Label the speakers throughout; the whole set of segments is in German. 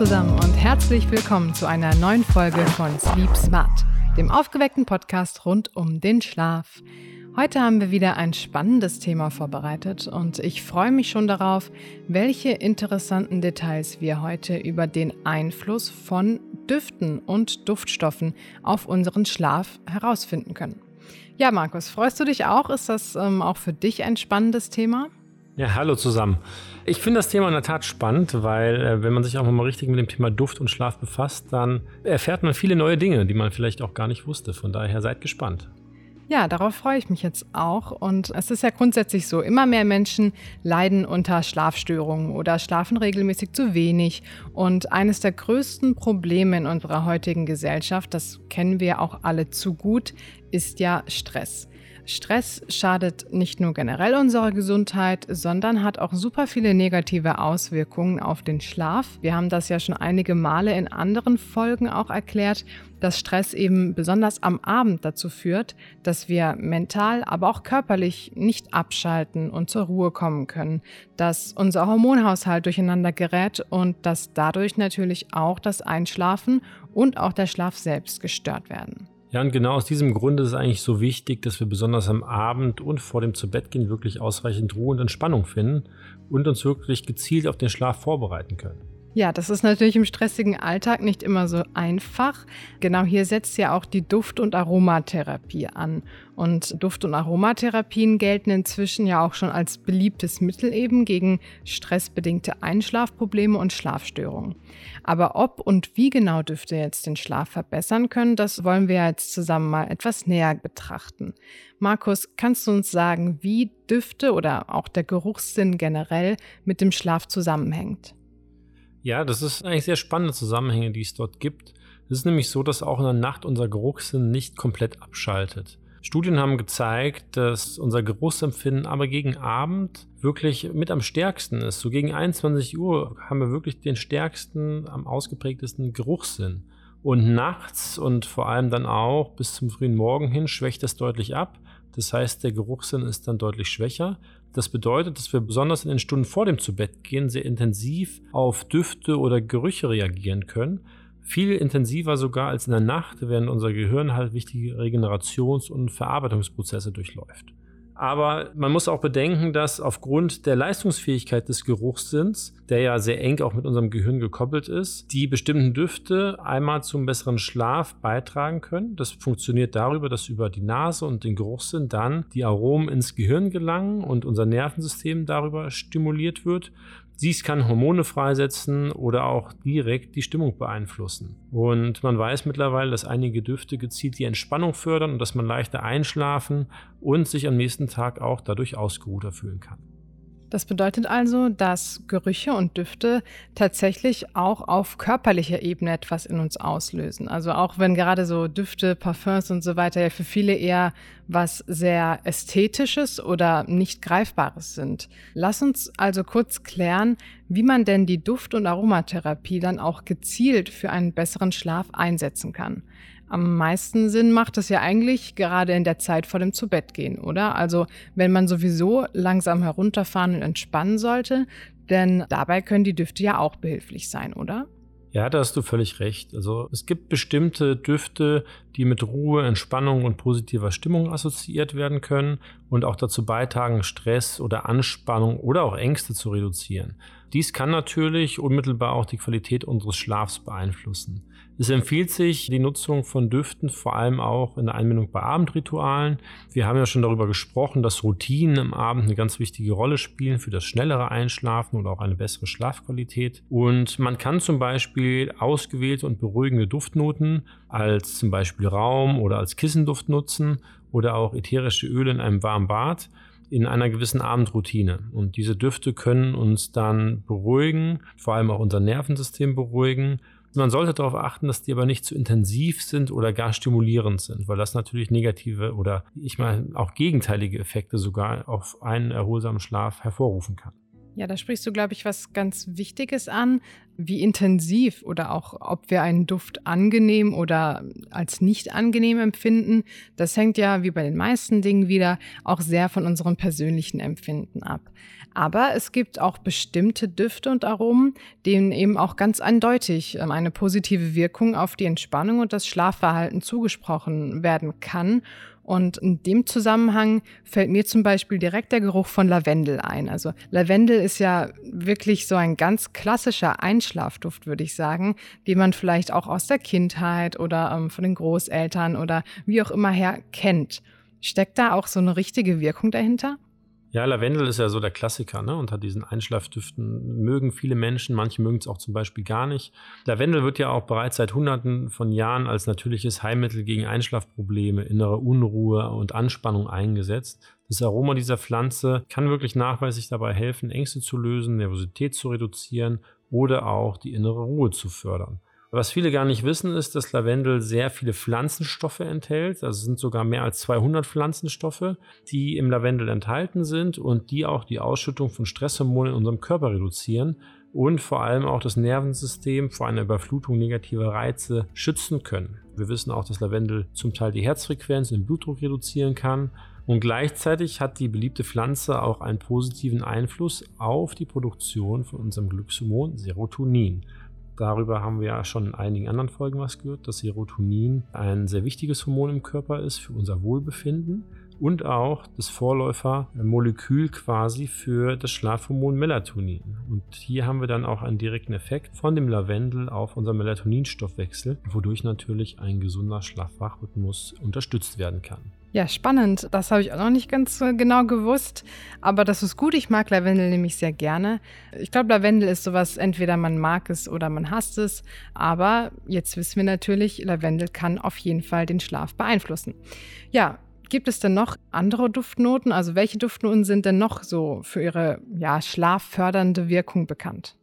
Speaker 1: zusammen und herzlich willkommen zu einer neuen Folge von Sleep Smart, dem aufgeweckten Podcast rund um den Schlaf. Heute haben wir wieder ein spannendes Thema vorbereitet und ich freue mich schon darauf, welche interessanten Details wir heute über den Einfluss von Düften und Duftstoffen auf unseren Schlaf herausfinden können. Ja, Markus, freust du dich auch? Ist das ähm, auch für dich ein spannendes Thema?
Speaker 2: Ja, hallo zusammen. Ich finde das Thema in der Tat spannend, weil äh, wenn man sich auch mal richtig mit dem Thema Duft und Schlaf befasst, dann erfährt man viele neue Dinge, die man vielleicht auch gar nicht wusste. Von daher seid gespannt.
Speaker 1: Ja, darauf freue ich mich jetzt auch. Und es ist ja grundsätzlich so, immer mehr Menschen leiden unter Schlafstörungen oder schlafen regelmäßig zu wenig. Und eines der größten Probleme in unserer heutigen Gesellschaft, das kennen wir auch alle zu gut, ist ja Stress. Stress schadet nicht nur generell unserer Gesundheit, sondern hat auch super viele negative Auswirkungen auf den Schlaf. Wir haben das ja schon einige Male in anderen Folgen auch erklärt, dass Stress eben besonders am Abend dazu führt, dass wir mental, aber auch körperlich nicht abschalten und zur Ruhe kommen können, dass unser Hormonhaushalt durcheinander gerät und dass dadurch natürlich auch das Einschlafen und auch der Schlaf selbst gestört werden.
Speaker 2: Ja, und genau aus diesem Grund ist es eigentlich so wichtig, dass wir besonders am Abend und vor dem Zubettgehen wirklich ausreichend Ruhe und Entspannung finden und uns wirklich gezielt auf den Schlaf vorbereiten können.
Speaker 1: Ja, das ist natürlich im stressigen Alltag nicht immer so einfach. Genau hier setzt ja auch die Duft- und Aromatherapie an. Und Duft- und Aromatherapien gelten inzwischen ja auch schon als beliebtes Mittel eben gegen stressbedingte Einschlafprobleme und Schlafstörungen. Aber ob und wie genau Düfte jetzt den Schlaf verbessern können, das wollen wir jetzt zusammen mal etwas näher betrachten. Markus, kannst du uns sagen, wie Düfte oder auch der Geruchssinn generell mit dem Schlaf zusammenhängt?
Speaker 2: Ja, das ist eigentlich sehr spannende Zusammenhänge, die es dort gibt. Es ist nämlich so, dass auch in der Nacht unser Geruchssinn nicht komplett abschaltet. Studien haben gezeigt, dass unser Geruchsempfinden aber gegen Abend wirklich mit am stärksten ist. So gegen 21 Uhr haben wir wirklich den stärksten, am ausgeprägtesten Geruchssinn. Und nachts und vor allem dann auch bis zum frühen Morgen hin schwächt das deutlich ab. Das heißt, der Geruchssinn ist dann deutlich schwächer. Das bedeutet, dass wir besonders in den Stunden vor dem Zubettgehen sehr intensiv auf Düfte oder Gerüche reagieren können. Viel intensiver sogar als in der Nacht, während unser Gehirn halt wichtige Regenerations- und Verarbeitungsprozesse durchläuft. Aber man muss auch bedenken, dass aufgrund der Leistungsfähigkeit des Geruchssinns, der ja sehr eng auch mit unserem Gehirn gekoppelt ist, die bestimmten Düfte einmal zum besseren Schlaf beitragen können. Das funktioniert darüber, dass über die Nase und den Geruchssinn dann die Aromen ins Gehirn gelangen und unser Nervensystem darüber stimuliert wird. Dies kann Hormone freisetzen oder auch direkt die Stimmung beeinflussen. Und man weiß mittlerweile, dass einige Düfte gezielt die Entspannung fördern und dass man leichter einschlafen und sich am nächsten Tag auch dadurch ausgeruhter fühlen kann.
Speaker 1: Das bedeutet also, dass Gerüche und Düfte tatsächlich auch auf körperlicher Ebene etwas in uns auslösen. Also auch wenn gerade so Düfte, Parfums und so weiter ja für viele eher was sehr Ästhetisches oder nicht Greifbares sind. Lass uns also kurz klären, wie man denn die Duft- und Aromatherapie dann auch gezielt für einen besseren Schlaf einsetzen kann. Am meisten Sinn macht es ja eigentlich gerade in der Zeit vor dem Zubettgehen, oder? Also wenn man sowieso langsam herunterfahren und entspannen sollte, denn dabei können die Düfte ja auch behilflich sein, oder?
Speaker 2: Ja, da hast du völlig recht. Also es gibt bestimmte Düfte, die mit Ruhe, Entspannung und positiver Stimmung assoziiert werden können und auch dazu beitragen, Stress oder Anspannung oder auch Ängste zu reduzieren. Dies kann natürlich unmittelbar auch die Qualität unseres Schlafs beeinflussen. Es empfiehlt sich die Nutzung von Düften vor allem auch in der Anwendung bei Abendritualen. Wir haben ja schon darüber gesprochen, dass Routinen am Abend eine ganz wichtige Rolle spielen für das schnellere Einschlafen oder auch eine bessere Schlafqualität. Und man kann zum Beispiel ausgewählte und beruhigende Duftnoten als zum Beispiel Raum oder als Kissenduft nutzen oder auch ätherische Öle in einem warmen Bad in einer gewissen Abendroutine. Und diese Düfte können uns dann beruhigen, vor allem auch unser Nervensystem beruhigen man sollte darauf achten, dass die aber nicht zu intensiv sind oder gar stimulierend sind, weil das natürlich negative oder ich meine auch gegenteilige Effekte sogar auf einen erholsamen Schlaf hervorrufen kann.
Speaker 1: Ja, da sprichst du, glaube ich, was ganz Wichtiges an. Wie intensiv oder auch ob wir einen Duft angenehm oder als nicht angenehm empfinden, das hängt ja wie bei den meisten Dingen wieder auch sehr von unserem persönlichen Empfinden ab. Aber es gibt auch bestimmte Düfte und Aromen, denen eben auch ganz eindeutig ähm, eine positive Wirkung auf die Entspannung und das Schlafverhalten zugesprochen werden kann. Und in dem Zusammenhang fällt mir zum Beispiel direkt der Geruch von Lavendel ein. Also Lavendel ist ja wirklich so ein ganz klassischer Einschlafduft, würde ich sagen, den man vielleicht auch aus der Kindheit oder ähm, von den Großeltern oder wie auch immer her kennt. Steckt da auch so eine richtige Wirkung dahinter?
Speaker 2: Ja, Lavendel ist ja so der Klassiker, ne? Unter diesen Einschlafdüften mögen viele Menschen, manche mögen es auch zum Beispiel gar nicht. Lavendel wird ja auch bereits seit Hunderten von Jahren als natürliches Heilmittel gegen Einschlafprobleme, innere Unruhe und Anspannung eingesetzt. Das Aroma dieser Pflanze kann wirklich nachweislich dabei helfen, Ängste zu lösen, Nervosität zu reduzieren oder auch die innere Ruhe zu fördern. Was viele gar nicht wissen, ist, dass Lavendel sehr viele Pflanzenstoffe enthält. Also es sind sogar mehr als 200 Pflanzenstoffe, die im Lavendel enthalten sind und die auch die Ausschüttung von Stresshormonen in unserem Körper reduzieren und vor allem auch das Nervensystem vor einer Überflutung negativer Reize schützen können. Wir wissen auch, dass Lavendel zum Teil die Herzfrequenz und den Blutdruck reduzieren kann. Und gleichzeitig hat die beliebte Pflanze auch einen positiven Einfluss auf die Produktion von unserem Glückshormon Serotonin. Darüber haben wir ja schon in einigen anderen Folgen was gehört, dass Serotonin ein sehr wichtiges Hormon im Körper ist für unser Wohlbefinden und auch das Vorläufermolekül quasi für das Schlafhormon Melatonin. Und hier haben wir dann auch einen direkten Effekt von dem Lavendel auf unser Melatoninstoffwechsel, wodurch natürlich ein gesunder Schlafwachrhythmus unterstützt werden kann.
Speaker 1: Ja, spannend. Das habe ich auch noch nicht ganz äh, genau gewusst. Aber das ist gut. Ich mag Lavendel nämlich sehr gerne. Ich glaube, Lavendel ist sowas, entweder man mag es oder man hasst es. Aber jetzt wissen wir natürlich, Lavendel kann auf jeden Fall den Schlaf beeinflussen. Ja, Gibt es denn noch andere Duftnoten? Also welche Duftnoten sind denn noch so für ihre ja, schlaffördernde Wirkung bekannt?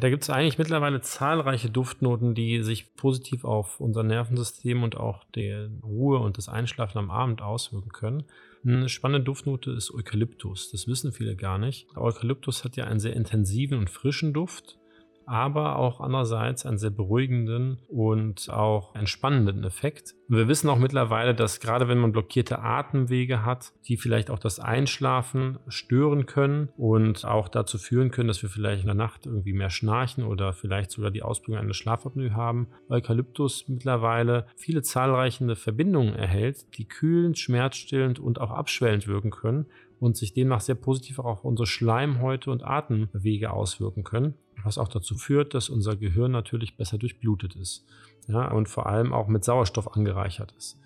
Speaker 2: Da gibt es eigentlich mittlerweile zahlreiche Duftnoten, die sich positiv auf unser Nervensystem und auch die Ruhe und das Einschlafen am Abend auswirken können. Eine spannende Duftnote ist Eukalyptus. Das wissen viele gar nicht. Eukalyptus hat ja einen sehr intensiven und frischen Duft aber auch andererseits einen sehr beruhigenden und auch entspannenden Effekt. Und wir wissen auch mittlerweile, dass gerade wenn man blockierte Atemwege hat, die vielleicht auch das Einschlafen stören können und auch dazu führen können, dass wir vielleicht in der Nacht irgendwie mehr schnarchen oder vielleicht sogar die Ausbildung eines Schlafapnoe haben, Eukalyptus mittlerweile viele zahlreiche Verbindungen erhält, die kühlend, schmerzstillend und auch abschwellend wirken können und sich demnach sehr positiv auch auf unsere Schleimhäute und Atemwege auswirken können, was auch dazu führt, dass unser Gehirn natürlich besser durchblutet ist ja, und vor allem auch mit Sauerstoff angereichert ist.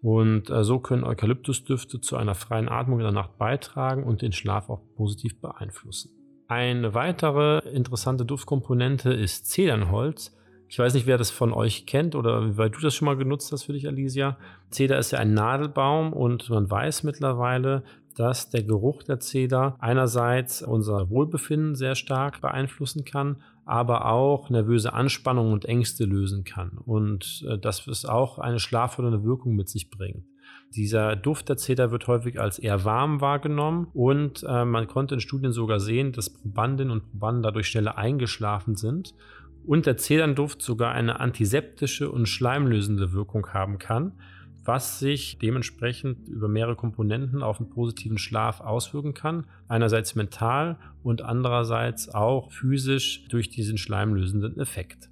Speaker 2: Und äh, so können Eukalyptusdüfte zu einer freien Atmung in der Nacht beitragen und den Schlaf auch positiv beeinflussen. Eine weitere interessante Duftkomponente ist Zedernholz. Ich weiß nicht, wer das von euch kennt oder weit du das schon mal genutzt hast für dich, Alicia. Zeder ist ja ein Nadelbaum und man weiß mittlerweile, dass der Geruch der Zeder einerseits unser Wohlbefinden sehr stark beeinflussen kann, aber auch nervöse Anspannung und Ängste lösen kann und äh, dass es auch eine schlaffördernde Wirkung mit sich bringt. Dieser Duft der Zeder wird häufig als eher warm wahrgenommen und äh, man konnte in Studien sogar sehen, dass Probandinnen und Probanden dadurch schneller eingeschlafen sind und der Zedernduft sogar eine antiseptische und schleimlösende Wirkung haben kann was sich dementsprechend über mehrere Komponenten auf einen positiven Schlaf auswirken kann. Einerseits mental und andererseits auch physisch durch diesen schleimlösenden Effekt.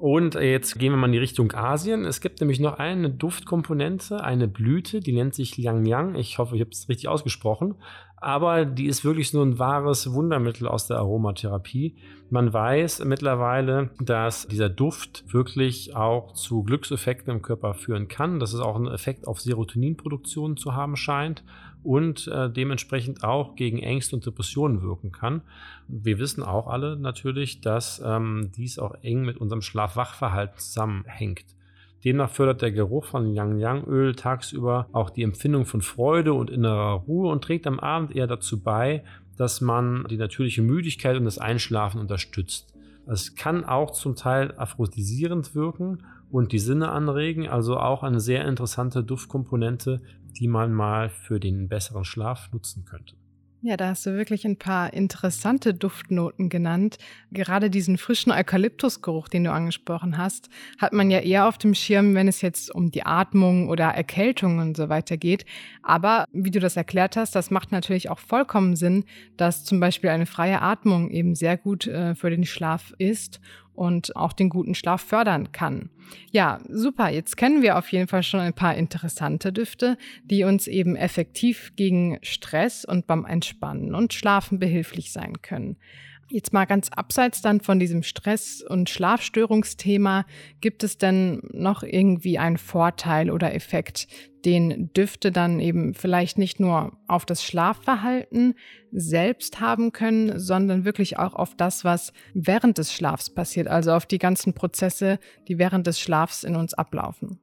Speaker 2: Und jetzt gehen wir mal in die Richtung Asien. Es gibt nämlich noch eine Duftkomponente, eine Blüte, die nennt sich Liang Yang. Ich hoffe, ich habe es richtig ausgesprochen aber die ist wirklich nur ein wahres Wundermittel aus der Aromatherapie. Man weiß mittlerweile, dass dieser Duft wirklich auch zu Glückseffekten im Körper führen kann, dass es auch einen Effekt auf Serotoninproduktion zu haben scheint und äh, dementsprechend auch gegen Ängste und Depressionen wirken kann. Wir wissen auch alle natürlich, dass ähm, dies auch eng mit unserem Schlaf-Wach-Verhalten zusammenhängt. Demnach fördert der Geruch von Yang-Yang-Öl tagsüber auch die Empfindung von Freude und innerer Ruhe und trägt am Abend eher dazu bei, dass man die natürliche Müdigkeit und das Einschlafen unterstützt. Es kann auch zum Teil aphrodisierend wirken und die Sinne anregen, also auch eine sehr interessante Duftkomponente, die man mal für den besseren Schlaf nutzen könnte.
Speaker 1: Ja, da hast du wirklich ein paar interessante Duftnoten genannt. Gerade diesen frischen Eukalyptusgeruch, den du angesprochen hast, hat man ja eher auf dem Schirm, wenn es jetzt um die Atmung oder Erkältung und so weiter geht. Aber wie du das erklärt hast, das macht natürlich auch vollkommen Sinn, dass zum Beispiel eine freie Atmung eben sehr gut äh, für den Schlaf ist und auch den guten Schlaf fördern kann. Ja, super. Jetzt kennen wir auf jeden Fall schon ein paar interessante Düfte, die uns eben effektiv gegen Stress und beim Entspannen und Schlafen behilflich sein können. Jetzt mal ganz abseits dann von diesem Stress- und Schlafstörungsthema, gibt es denn noch irgendwie einen Vorteil oder Effekt, den Düfte dann eben vielleicht nicht nur auf das Schlafverhalten selbst haben können, sondern wirklich auch auf das, was während des Schlafs passiert, also auf die ganzen Prozesse, die während des Schlafs in uns ablaufen?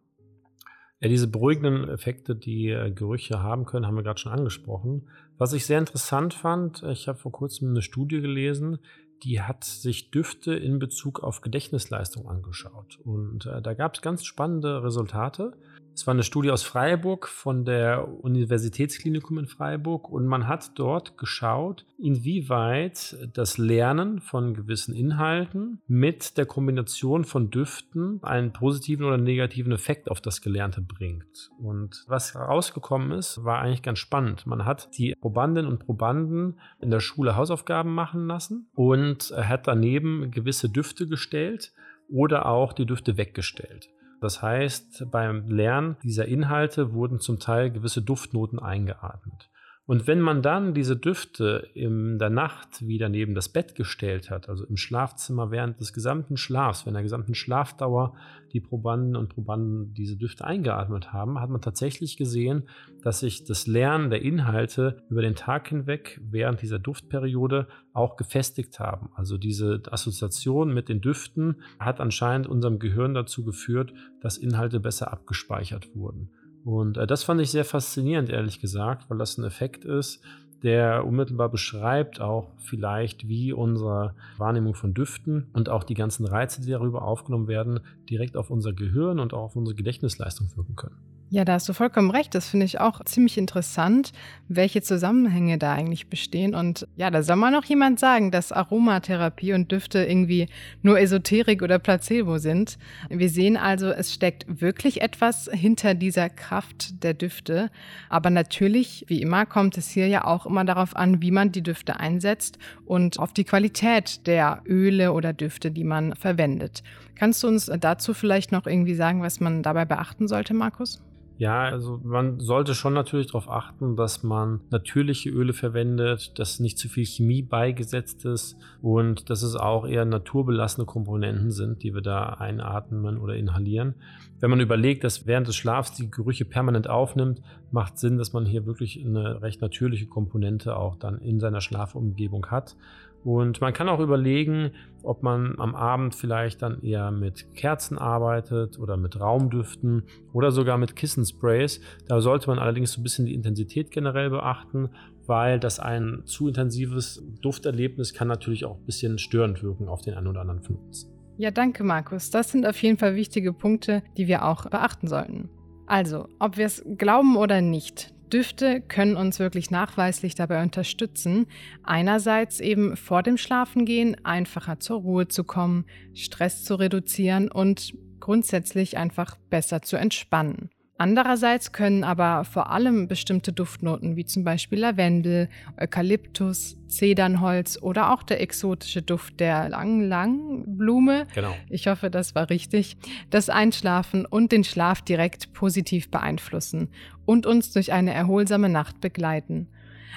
Speaker 2: Ja, diese beruhigenden Effekte, die äh, Gerüche haben können, haben wir gerade schon angesprochen. Was ich sehr interessant fand, ich habe vor kurzem eine Studie gelesen, die hat sich Düfte in Bezug auf Gedächtnisleistung angeschaut. Und äh, da gab es ganz spannende Resultate. Es war eine Studie aus Freiburg von der Universitätsklinikum in Freiburg und man hat dort geschaut, inwieweit das Lernen von gewissen Inhalten mit der Kombination von Düften einen positiven oder negativen Effekt auf das Gelernte bringt. Und was herausgekommen ist, war eigentlich ganz spannend. Man hat die Probandinnen und Probanden in der Schule Hausaufgaben machen lassen und hat daneben gewisse Düfte gestellt oder auch die Düfte weggestellt. Das heißt, beim Lernen dieser Inhalte wurden zum Teil gewisse Duftnoten eingeatmet. Und wenn man dann diese Düfte in der Nacht wieder neben das Bett gestellt hat, also im Schlafzimmer während des gesamten Schlafs, während der gesamten Schlafdauer die Probanden und Probanden diese Düfte eingeatmet haben, hat man tatsächlich gesehen, dass sich das Lernen der Inhalte über den Tag hinweg während dieser Duftperiode auch gefestigt haben. Also diese Assoziation mit den Düften hat anscheinend unserem Gehirn dazu geführt, dass Inhalte besser abgespeichert wurden. Und äh, das fand ich sehr faszinierend, ehrlich gesagt, weil das ein Effekt ist, der unmittelbar beschreibt auch vielleicht, wie unsere Wahrnehmung von Düften und auch die ganzen Reize, die darüber aufgenommen werden, direkt auf unser Gehirn und auch auf unsere Gedächtnisleistung wirken können.
Speaker 1: Ja, da hast du vollkommen recht. Das finde ich auch ziemlich interessant, welche Zusammenhänge da eigentlich bestehen. Und ja, da soll mal noch jemand sagen, dass Aromatherapie und Düfte irgendwie nur Esoterik oder Placebo sind. Wir sehen also, es steckt wirklich etwas hinter dieser Kraft der Düfte. Aber natürlich, wie immer, kommt es hier ja auch immer darauf an, wie man die Düfte einsetzt und auf die Qualität der Öle oder Düfte, die man verwendet. Kannst du uns dazu vielleicht noch irgendwie sagen, was man dabei beachten sollte, Markus?
Speaker 2: Ja, also man sollte schon natürlich darauf achten, dass man natürliche Öle verwendet, dass nicht zu viel Chemie beigesetzt ist und dass es auch eher naturbelassene Komponenten sind, die wir da einatmen oder inhalieren. Wenn man überlegt, dass während des Schlafs die Gerüche permanent aufnimmt, macht Sinn, dass man hier wirklich eine recht natürliche Komponente auch dann in seiner Schlafumgebung hat. Und man kann auch überlegen, ob man am Abend vielleicht dann eher mit Kerzen arbeitet oder mit Raumdüften oder sogar mit Kissensprays. Da sollte man allerdings so ein bisschen die Intensität generell beachten, weil das ein zu intensives Dufterlebnis kann natürlich auch ein bisschen störend wirken auf den einen oder anderen von uns.
Speaker 1: Ja, danke Markus. Das sind auf jeden Fall wichtige Punkte, die wir auch beachten sollten. Also, ob wir es glauben oder nicht, Düfte können uns wirklich nachweislich dabei unterstützen, einerseits eben vor dem Schlafengehen einfacher zur Ruhe zu kommen, Stress zu reduzieren und grundsätzlich einfach besser zu entspannen. Andererseits können aber vor allem bestimmte Duftnoten wie zum Beispiel Lavendel, Eukalyptus, Zedernholz oder auch der exotische Duft der Lang-Lang-Blume,
Speaker 2: genau.
Speaker 1: ich hoffe, das war richtig, das Einschlafen und den Schlaf direkt positiv beeinflussen und uns durch eine erholsame Nacht begleiten.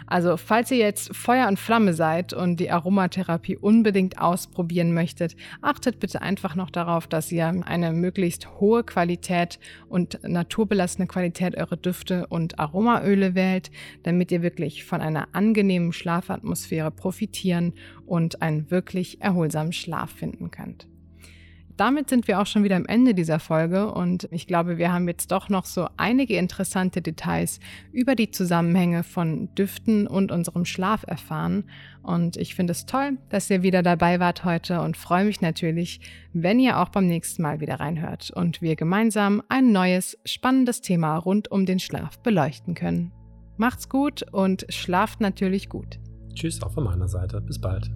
Speaker 1: Also falls ihr jetzt Feuer und Flamme seid und die Aromatherapie unbedingt ausprobieren möchtet, achtet bitte einfach noch darauf, dass ihr eine möglichst hohe Qualität und naturbelassene Qualität eurer Düfte und Aromaöle wählt, damit ihr wirklich von einer angenehmen Schlafatmosphäre profitieren und einen wirklich erholsamen Schlaf finden könnt damit sind wir auch schon wieder am Ende dieser Folge und ich glaube, wir haben jetzt doch noch so einige interessante Details über die Zusammenhänge von Düften und unserem Schlaf erfahren. Und ich finde es toll, dass ihr wieder dabei wart heute und freue mich natürlich, wenn ihr auch beim nächsten Mal wieder reinhört und wir gemeinsam ein neues, spannendes Thema rund um den Schlaf beleuchten können. Macht's gut und schlaft natürlich gut.
Speaker 2: Tschüss auch von meiner Seite. Bis bald.